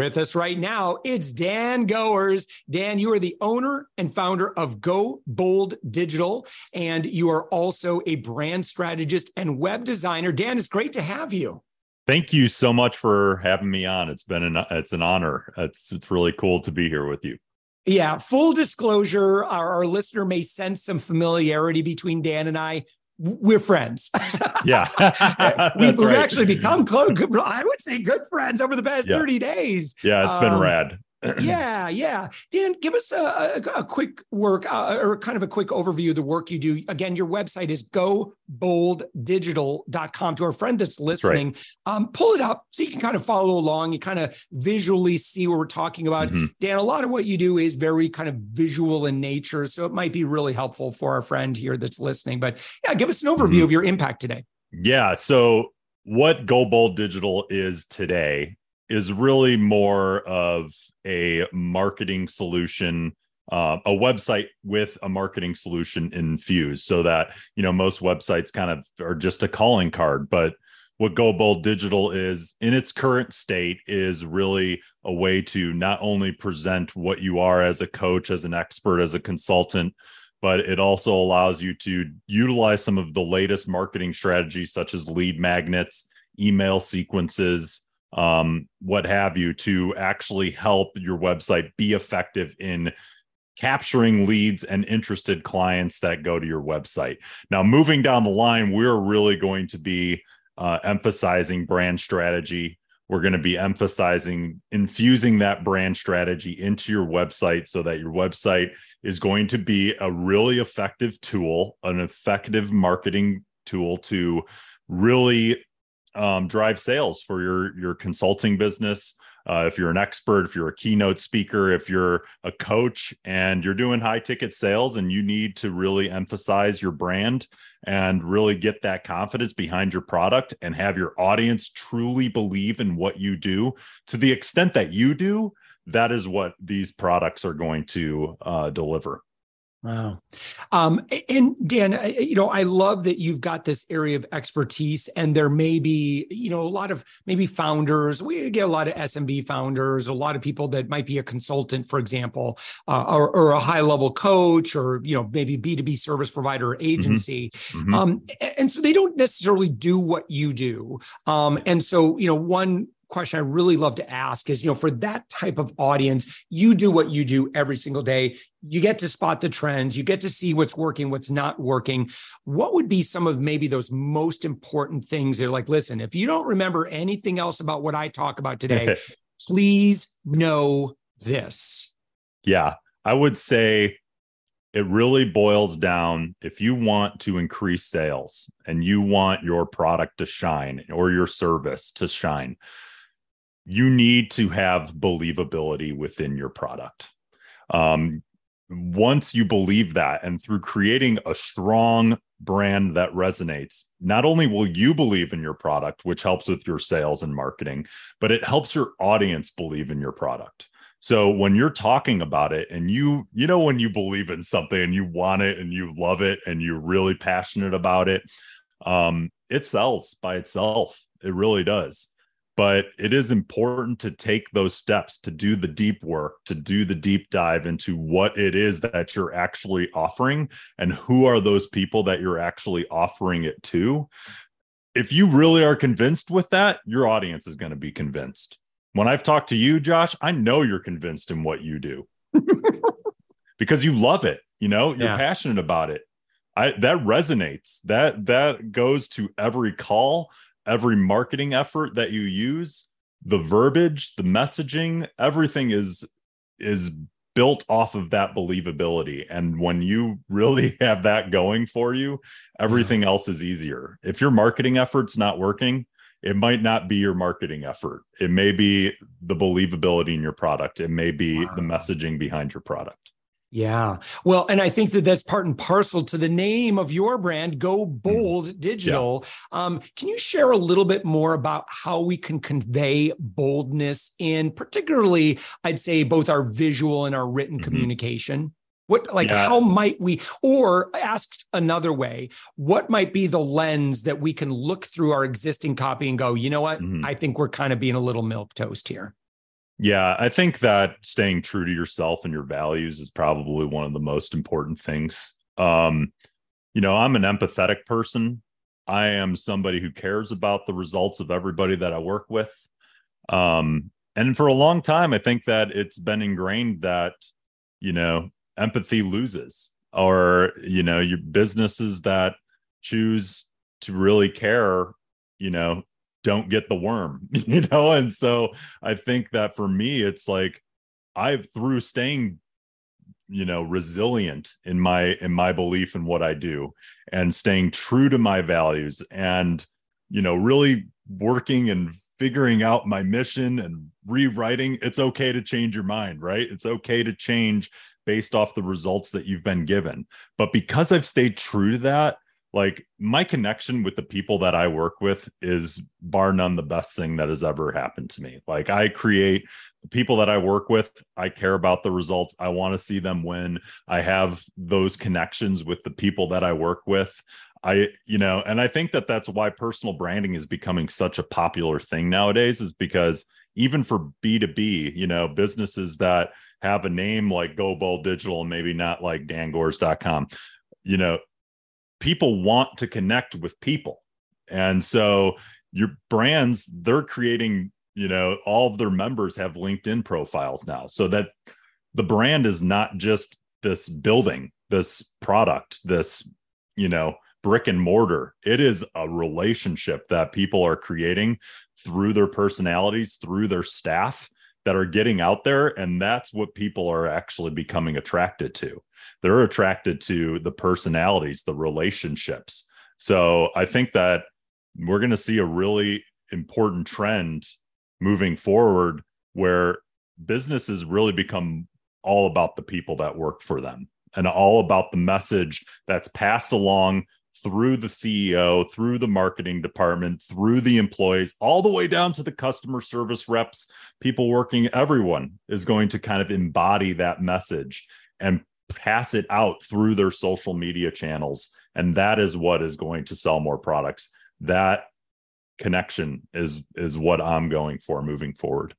With us right now, it's Dan Goers. Dan, you are the owner and founder of Go Bold Digital, and you are also a brand strategist and web designer. Dan, it's great to have you. Thank you so much for having me on. It's been an it's an honor. It's it's really cool to be here with you. Yeah, full disclosure, our, our listener may sense some familiarity between Dan and I we're friends. Yeah. we, have right. actually become close, I would say good friends over the past yeah. 30 days. Yeah, it's been um, rad. Yeah, yeah. Dan, give us a, a, a quick work uh, or kind of a quick overview of the work you do. Again, your website is gobolddigital.com. To our friend that's listening, that's right. um, pull it up so you can kind of follow along. You kind of visually see what we're talking about. Mm-hmm. Dan, a lot of what you do is very kind of visual in nature. So it might be really helpful for our friend here that's listening. But yeah, give us an overview mm-hmm. of your impact today. Yeah. So what Go Bold Digital is today is really more of a marketing solution uh, a website with a marketing solution infused so that you know most websites kind of are just a calling card. But what go bold digital is in its current state is really a way to not only present what you are as a coach as an expert as a consultant but it also allows you to utilize some of the latest marketing strategies such as lead magnets email sequences um, what have you, to actually help your website be effective in capturing leads and interested clients that go to your website. Now, moving down the line, we're really going to be uh, emphasizing brand strategy. We're going to be emphasizing infusing that brand strategy into your website so that your website is going to be a really effective tool, an effective marketing tool to really um, drive sales for your your consulting business. Uh, if you're an expert, if you're a keynote speaker, if you're a coach and you're doing high ticket sales and you need to really emphasize your brand and really get that confidence behind your product and have your audience truly believe in what you do to the extent that you do, that is what these products are going to uh, deliver. Wow. Um, and Dan, you know, I love that you've got this area of expertise, and there may be, you know, a lot of maybe founders. We get a lot of SMB founders, a lot of people that might be a consultant, for example, uh, or, or, a high level coach, or, you know, maybe B2B service provider or mm-hmm. agency. Mm-hmm. Um, and so they don't necessarily do what you do. Um, and so, you know, one question I really love to ask is, you know, for that type of audience, you do what you do every single day. You get to spot the trends, you get to see what's working, what's not working. What would be some of maybe those most important things? They're like, listen, if you don't remember anything else about what I talk about today, please know this. Yeah, I would say it really boils down if you want to increase sales and you want your product to shine or your service to shine you need to have believability within your product. Um, once you believe that, and through creating a strong brand that resonates, not only will you believe in your product, which helps with your sales and marketing, but it helps your audience believe in your product. So when you're talking about it and you you know when you believe in something and you want it and you love it and you're really passionate about it um it sells by itself it really does but it is important to take those steps to do the deep work to do the deep dive into what it is that you're actually offering and who are those people that you're actually offering it to. If you really are convinced with that your audience is going to be convinced. When i've talked to you josh i know you're convinced in what you do. Because you love it you know you're yeah. passionate about it. I that resonates. That that goes to every call, every marketing effort that you use, the verbiage, the messaging, everything is is built off of that believability. And when you really have that going for you, everything else is easier. If your marketing effort's not working, it might not be your marketing effort. It may be the believability in your product. It may be wow. the messaging behind your product. Yeah. Well, and I think that that's part and parcel to the name of your brand, Go mm-hmm. Bold Digital. Yeah. Um, can you share a little bit more about how we can convey boldness in particularly, I'd say, both our visual and our written mm-hmm. communication? What, like, yeah. how might we, or asked another way, what might be the lens that we can look through our existing copy and go, you know what? Mm-hmm. I think we're kind of being a little milk toast here. Yeah, I think that staying true to yourself and your values is probably one of the most important things. Um, you know, I'm an empathetic person. I am somebody who cares about the results of everybody that I work with. Um, and for a long time, I think that it's been ingrained that, you know, empathy loses, or, you know, your businesses that choose to really care, you know, don't get the worm, you know? And so I think that for me, it's like I've through staying you know resilient in my in my belief in what i do and staying true to my values and you know really working and figuring out my mission and rewriting it's okay to change your mind right it's okay to change based off the results that you've been given but because i've stayed true to that like my connection with the people that I work with is bar none the best thing that has ever happened to me. Like I create people that I work with, I care about the results. I want to see them win. I have those connections with the people that I work with. I, you know, and I think that that's why personal branding is becoming such a popular thing nowadays is because even for B2B, you know, businesses that have a name like Go Bold Digital and maybe not like dangoers.com, you know, people want to connect with people. And so your brands, they're creating, you know, all of their members have LinkedIn profiles now so that the brand is not just this building, this product, this, you know, brick and mortar. It is a relationship that people are creating through their personalities, through their staff that are getting out there. And that's what people are actually becoming attracted to they're attracted to the personalities, the relationships. So I think that we're going to see a really important trend moving forward where businesses really become all about the people that work for them and all about the message that's passed along through the CEO, through the marketing department, through the employees, all the way down to the customer service reps, people working, everyone is going to kind of embody that message and pass it out through their social media channels. And that is what is going to sell more products. That connection is is what i'm going for moving forward.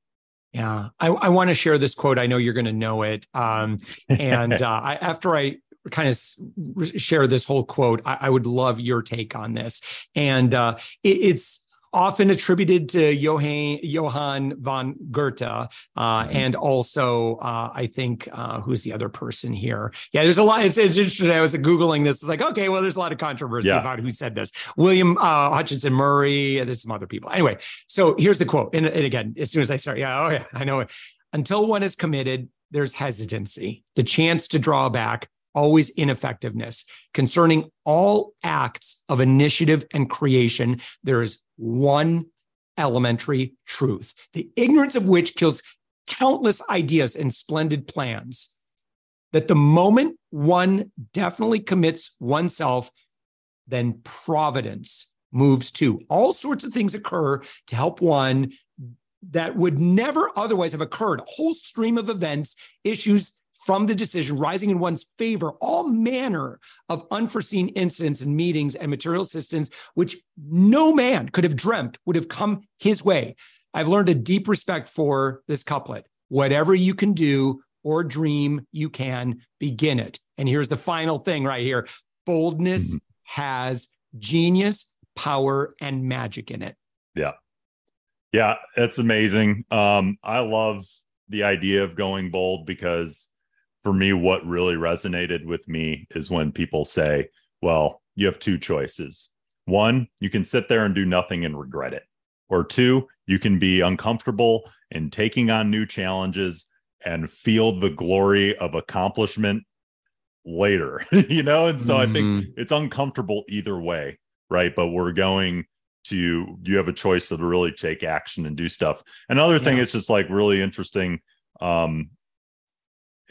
Yeah. I, I want to share this quote. I know you're going to know it. Um, and uh, I, after i kind of share this whole quote I, I, would love your take on this and uh, it, it's often attributed to Johann, Johann von Goethe, uh, mm-hmm. and also uh, I think uh, who's the other person here? Yeah, there's a lot. It's, it's, interesting. I was googling this. It's like okay, well, there's a lot of controversy yeah. about who said this. William uh, Hutchison Murray. There's some other people. Anyway, so here's the quote. And, and again, as soon as I start, yeah, oh yeah, I know it. Until one is committed, there's hesitancy, the chance to draw back, always ineffectiveness. Concerning all acts of initiative and creation, there is one elementary truth, the ignorance of which kills countless ideas and splendid plans. That the moment one definitely commits oneself, then providence moves too. All sorts of things occur to help one that would never otherwise have occurred. A whole stream of events, issues, from the decision rising in one's favor all manner of unforeseen incidents and meetings and material assistance, which no man could have dreamt would have come his way. I've learned a deep respect for this couplet. Whatever you can do or dream, you can begin it. And here's the final thing right here boldness mm-hmm. has genius, power, and magic in it. Yeah. Yeah, it's amazing. Um, I love the idea of going bold because for me, what really resonated with me is when people say, Well, you have two choices. One, you can sit there and do nothing and regret it. Or two, you can be uncomfortable in taking on new challenges and feel the glory of accomplishment later, you know? And so mm-hmm. I think mm-hmm. it's uncomfortable either way, right? But we're going to, you have a choice to really take action and do stuff. Another thing yeah. is just like really interesting um,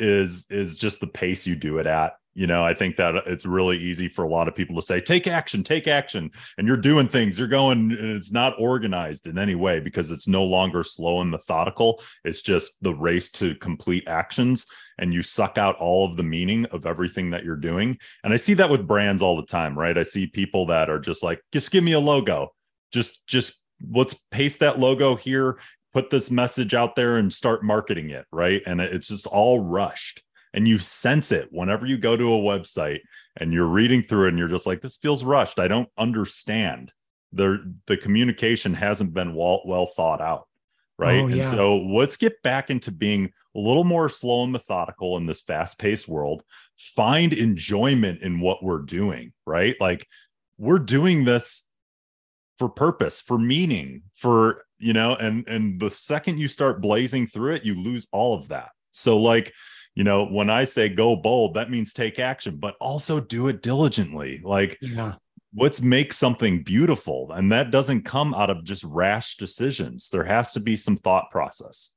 is is just the pace you do it at. You know i think that it's really easy for a lot of people to say take action take action. And you're doing things you're going and it's not organized in any way because it's no longer slow and methodical. It's just the race to complete actions and you suck out all of the meaning of everything that you're doing. And i see that with brands all the time right? I see people that are just like just give me a logo. Just just let's paste that logo here put this message out there and start marketing it, right? And it's just all rushed. And you sense it whenever you go to a website and you're reading through it and you're just like, this feels rushed. I don't understand. The the communication hasn't been well, well thought out. Right. Oh, yeah. And so let's get back into being a little more slow and methodical in this fast-paced world. Find enjoyment in what we're doing, right? Like we're doing this for purpose, for meaning, for you know, and and the second you start blazing through it, you lose all of that. So like, you know, when I say go bold, that means take action, but also do it diligently. Like yeah. let's make something beautiful. And that doesn't come out of just rash decisions. There has to be some thought process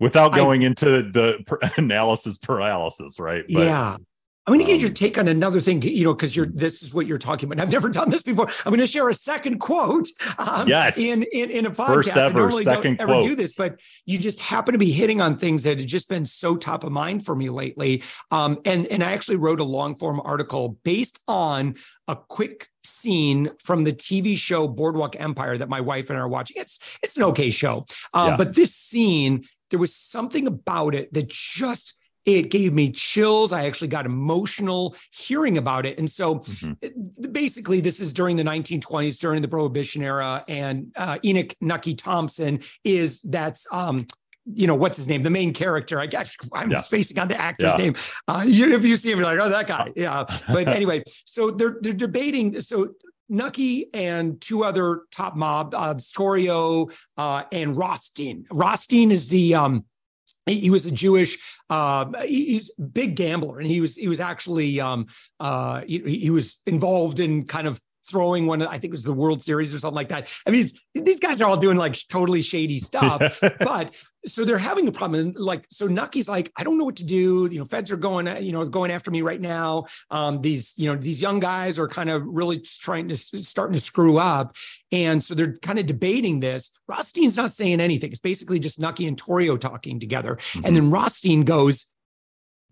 without going I, into the analysis paralysis, right? But, yeah. I'm going to get your um, take on another thing, you know, because you're this is what you're talking about. I've never done this before. I'm going to share a second quote. Um, yes. In, in in a podcast. First ever, I normally second don't quote. ever do this, but you just happen to be hitting on things that have just been so top of mind for me lately. Um, and and I actually wrote a long form article based on a quick scene from the TV show Boardwalk Empire that my wife and I are watching. It's it's an okay show, um, yeah. but this scene there was something about it that just it gave me chills. I actually got emotional hearing about it. And so mm-hmm. basically, this is during the 1920s, during the Prohibition era. And uh, Enoch Nucky Thompson is that's um, you know what's his name the main character i guess i'm yeah. spacing on the actor's yeah. name uh, you, if you see him you're like oh that guy yeah but anyway so they're they're debating so Nucky and two other top mob, uh, Torrio uh, and Rothstein. Rothstein is the um, he was a Jewish, uh, he's big gambler, and he was he was actually um, uh, he, he, was involved in kind of throwing one. I think it was the World Series or something like that. I mean, these guys are all doing like totally shady stuff, but so they're having a problem. And like, so Nucky's like, I don't know what to do. You know, feds are going, you know, going after me right now. Um, these, you know, these young guys are kind of really trying to starting to screw up. And so they're kind of debating this. Rothstein's not saying anything. It's basically just Nucky and Torrio talking together. Mm-hmm. And then Rothstein goes,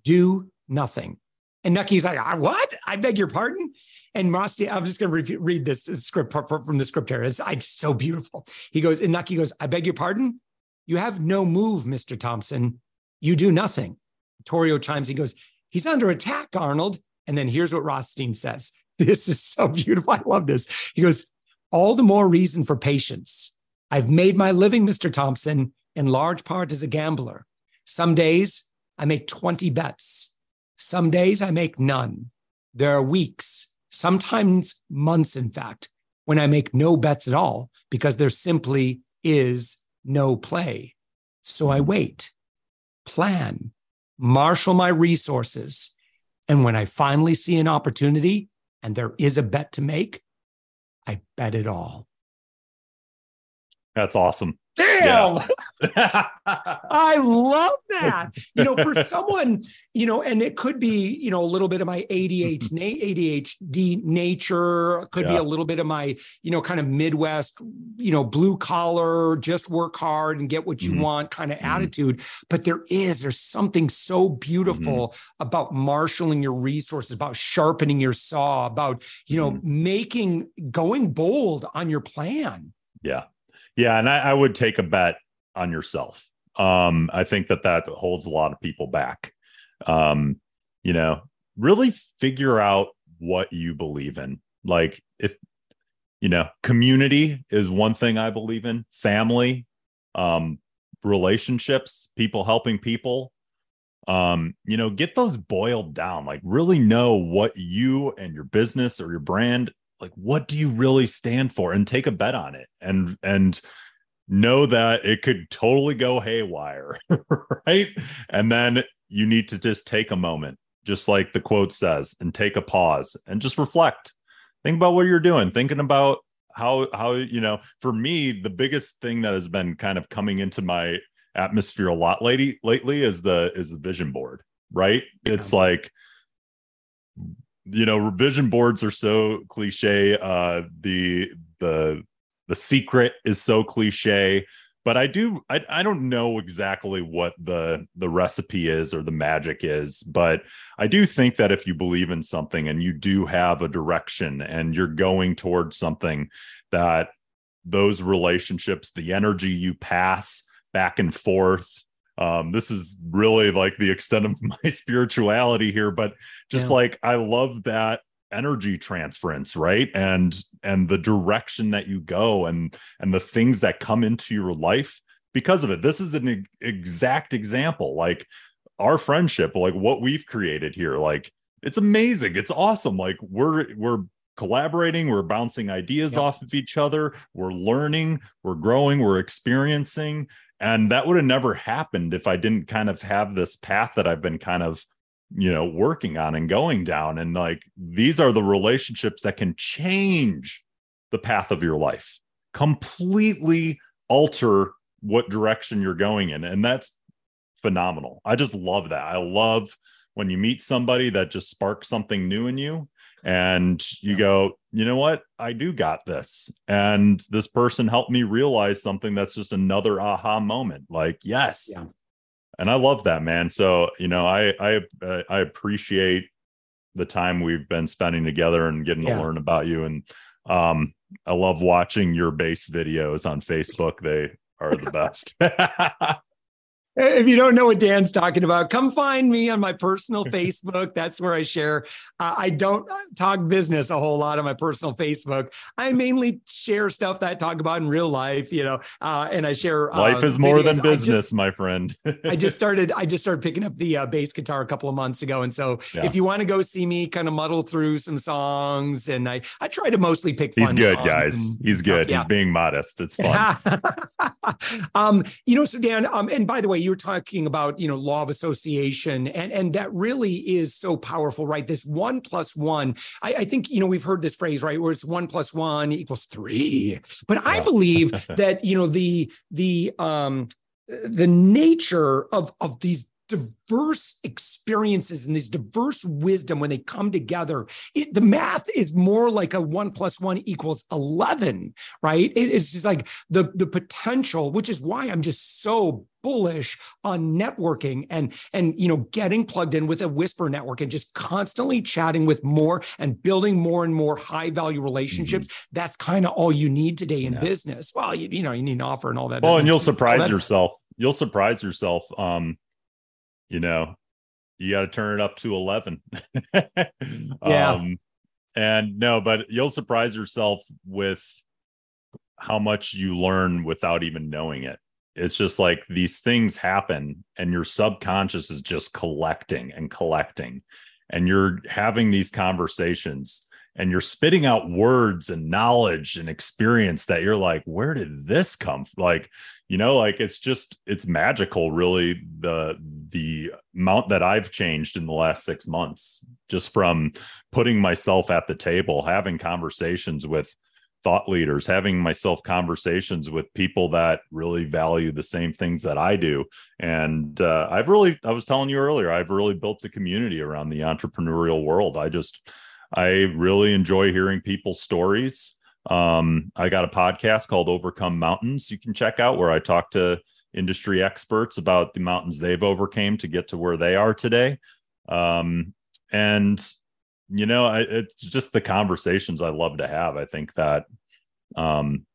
do nothing. And Nucky's like, what? I beg your pardon. And Rothstein, I'm just going to read this script from the script here. It's, it's so beautiful. He goes, and Nucky goes, I beg your pardon. You have no move, Mr. Thompson. You do nothing. Torrio chimes. He goes, He's under attack, Arnold. And then here's what Rothstein says. This is so beautiful. I love this. He goes, All the more reason for patience. I've made my living, Mr. Thompson, in large part as a gambler. Some days I make 20 bets. Some days I make none. There are weeks, sometimes months, in fact, when I make no bets at all because there simply is no play. So I mm-hmm. wait, plan, marshal my resources. And when I finally see an opportunity and there is a bet to make, I bet it all. That's awesome. Damn. Yeah. I love that. You know, for someone, you know, and it could be, you know, a little bit of my ADHD, ADHD nature, could yeah. be a little bit of my, you know, kind of Midwest, you know, blue collar, just work hard and get what you mm-hmm. want kind of mm-hmm. attitude. But there is, there's something so beautiful mm-hmm. about marshaling your resources, about sharpening your saw, about, you know, mm-hmm. making, going bold on your plan. Yeah. Yeah, and I, I would take a bet on yourself. Um, I think that that holds a lot of people back. Um, you know, really figure out what you believe in. Like if you know, community is one thing I believe in, family, um, relationships, people helping people, um, you know, get those boiled down. Like, really know what you and your business or your brand, like, what do you really stand for, and take a bet on it. And and know that it could totally go haywire, right? And then you need to just take a moment, just like the quote says, and take a pause and just reflect. Think about what you're doing, thinking about how how you know for me the biggest thing that has been kind of coming into my atmosphere a lot lately lately is the is the vision board right yeah. it's like you know vision boards are so cliche uh the the the secret is so cliche but i do I, I don't know exactly what the the recipe is or the magic is but i do think that if you believe in something and you do have a direction and you're going towards something that those relationships the energy you pass back and forth um, this is really like the extent of my spirituality here but just yeah. like i love that energy transference right? And and the direction that you go and and the things that come into your life because of it. This is an exact example like our friendship like what we've created here like it's amazing. It's awesome. Like we're we're collaborating we're bouncing ideas yep. off of each other we're learning we're growing we're experiencing. And that would have never happened if i didn't kind of have this path that i've been kind of you know working on and going down. And like these are the relationships that can change the path of your life completely alter what direction you're going in. And that's phenomenal. I just love that. I love when you meet somebody that just sparks something new in you and you go you know what? I do got this. And this person helped me realize something that's just another aha moment like yes yeah and I love that man. So you know, I I uh, I appreciate the time we've been spending together and getting yeah. to learn about you. And um, I love watching your bass videos on Facebook. They are the best. if you don't know what Dan's talking about, come find me on my personal Facebook. That's where I share. Uh, I don't talk business a whole lot on my personal Facebook. I mainly share stuff that I talk about in real life, you know, uh, and I share. Uh, life is more videos. than business, just, my friend. I just started. I just started picking up the uh, bass guitar a couple of months ago, and so yeah. if you want to go see me, kind of muddle through some songs, and I I try to mostly pick. He's good, guys. He's good. Yeah. He's being modest. It's fun. um, you know, so Dan, um, and by the way, you were talking about, you know, law of association, and, and that really is so powerful, right? This one plus one. I, I think, you know, we've heard this phrase, right? Where it's one plus one equals three. But yeah. I believe that, you know, the the um the nature of of these diverse experiences and this diverse wisdom when they come together it, the math is more like a one plus one equals 11 right it, it's just like the the potential which is why i'm just so bullish on networking and and you know getting plugged in with a whisper network and just constantly chatting with more and building more and more high value relationships mm-hmm. that's kind of all you need today in yeah. business well you, you know you need an offer and all that well and you'll surprise yourself you'll surprise yourself um you know, you got to turn it up to 11. yeah. Um, and no, but you'll surprise yourself with how much you learn without even knowing it. It's just like these things happen and your subconscious is just collecting and collecting. And you're having these conversations and you're spitting out words and knowledge and experience that you're like, where did this come from? Like, you know, like it's just it's magical, really, the the amount that I've changed in the last six months, just from putting myself at the table, having conversations with thought leaders, having myself conversations with people that really value the same things that I do. And uh, I've really, I was telling you earlier, I've really built a community around the entrepreneurial world. I just, I really enjoy hearing people's stories. Um, I got a podcast called Overcome Mountains you can check out where I talk to industry experts about the mountains they've overcame to get to where they are today. Um, and you know, I, it's just the conversations I love to have. I think that um,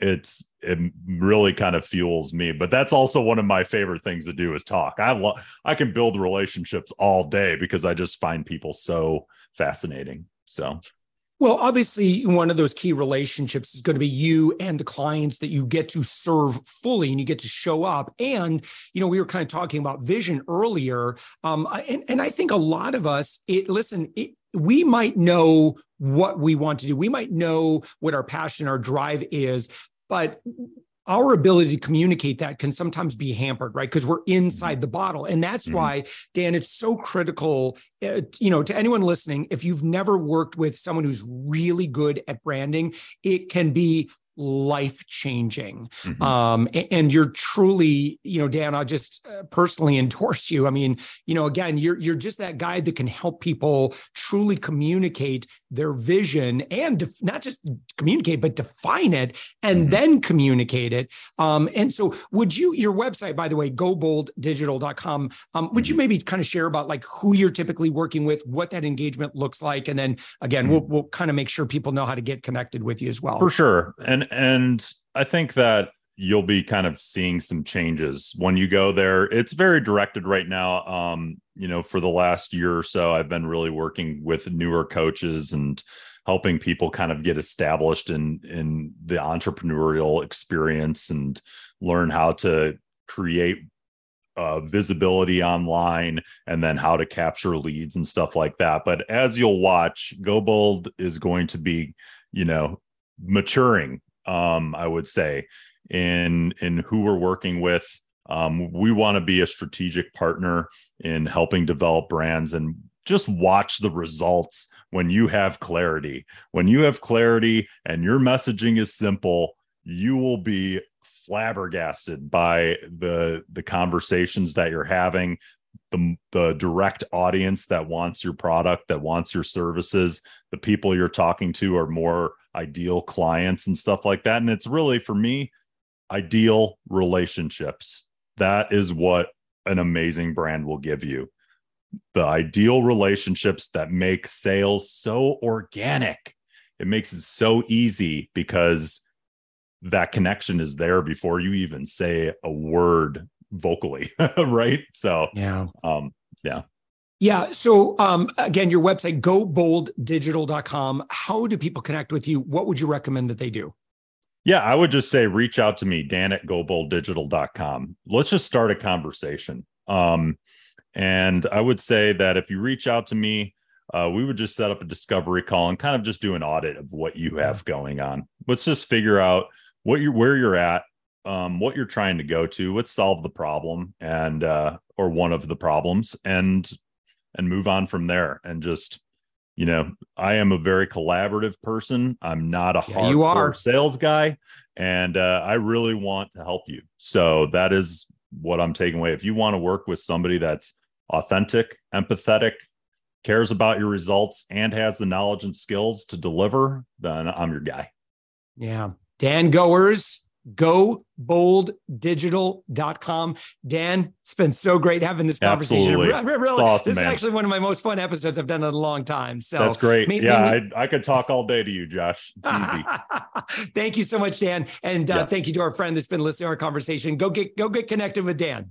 it's it really kind of fuels me but that's also one of my favorite things to do is talk i love i can build relationships all day because i just find people so fascinating so Well, obviously, one of those key relationships is going to be you and the clients that you get to serve fully and you get to show up. And, you know, we were kind of talking about vision earlier. Um, and, and I think a lot of us, it listen, it, we might know what we want to do. We might know what our passion, our drive is, but our ability to communicate that can sometimes be hampered, right? Because we're inside mm-hmm. the bottle. And that's mm-hmm. why, Dan, it's so critical, uh, you know, to anyone listening, if you've never worked with someone who's really good at branding, it can be life changing. Mm-hmm. Um, and, you're truly, you know, Dan, I'll just uh, personally endorse you. I mean, you know, again, you're you're just that guy that can help people truly communicate their vision and def- not just communicate, but define it and mm-hmm. then communicate it. Um, and so, would you, your website, by the way, gobolddigital.com, um, would mm-hmm. you maybe kind of share about like who you're typically working with, what that engagement looks like, and then again, we'll mm-hmm. we'll kind of make sure people know how to get connected with you as well. For sure, and and I think that you'll be kind of seeing some changes when you go there. It's very directed right now. Um, you know, for the last year or so, I've been really working with newer coaches and helping people kind of get established in in the entrepreneurial experience and learn how to create uh, visibility online and then how to capture leads and stuff like that. But as you'll watch, Go Bold is going to be, you know, maturing um, I would say, in in who we're working with. Um, we want to be a strategic partner in helping develop brands and just watch the results when you have clarity. When you have clarity and your messaging is simple, you will be flabbergasted by the the conversations that you're having the, the direct audience that wants your product that wants your services the people you're talking to are more ideal clients and stuff like that. And it's really for me, ideal relationships. That is what an amazing brand will give you. The ideal relationships that make sales so organic. It makes it so easy because that connection is there before you even say a word vocally, right? So, yeah. Um, yeah. Yeah. So um, again, your website, gobolddigital.com. How do people connect with you? What would you recommend that they do? Yeah, I would just say reach out to me, Dan at gobolddigital.com. Let's just start a conversation. Um, and I would say that if you reach out to me, uh, we would just set up a discovery call and kind of just do an audit of what you have going on. Let's just figure out what you're where you're at, um, what you're trying to go to. Let's solve the problem and uh, or one of the problems, and and move on from there and just you know i am a very collaborative person. I'm not a hard you are. sales guy and uh, i really want to help you. So that is what i'm taking away. If you want to work with somebody that's authentic empathetic cares about your results and has the knowledge and skills to deliver then i'm your guy. Yeah. Dan goers gobolddigital.com. Dan, it's been so great having this conversation. Absolutely. Really, awesome, this man. is actually one of my most fun episodes I've done in a long time. So that's great. Maybe, yeah, maybe... I, I, could talk all day to you, Josh. It's easy. thank you so much, Dan. And uh, thank you to our friend that's been listening to our conversation. Go get go get connected with Dan.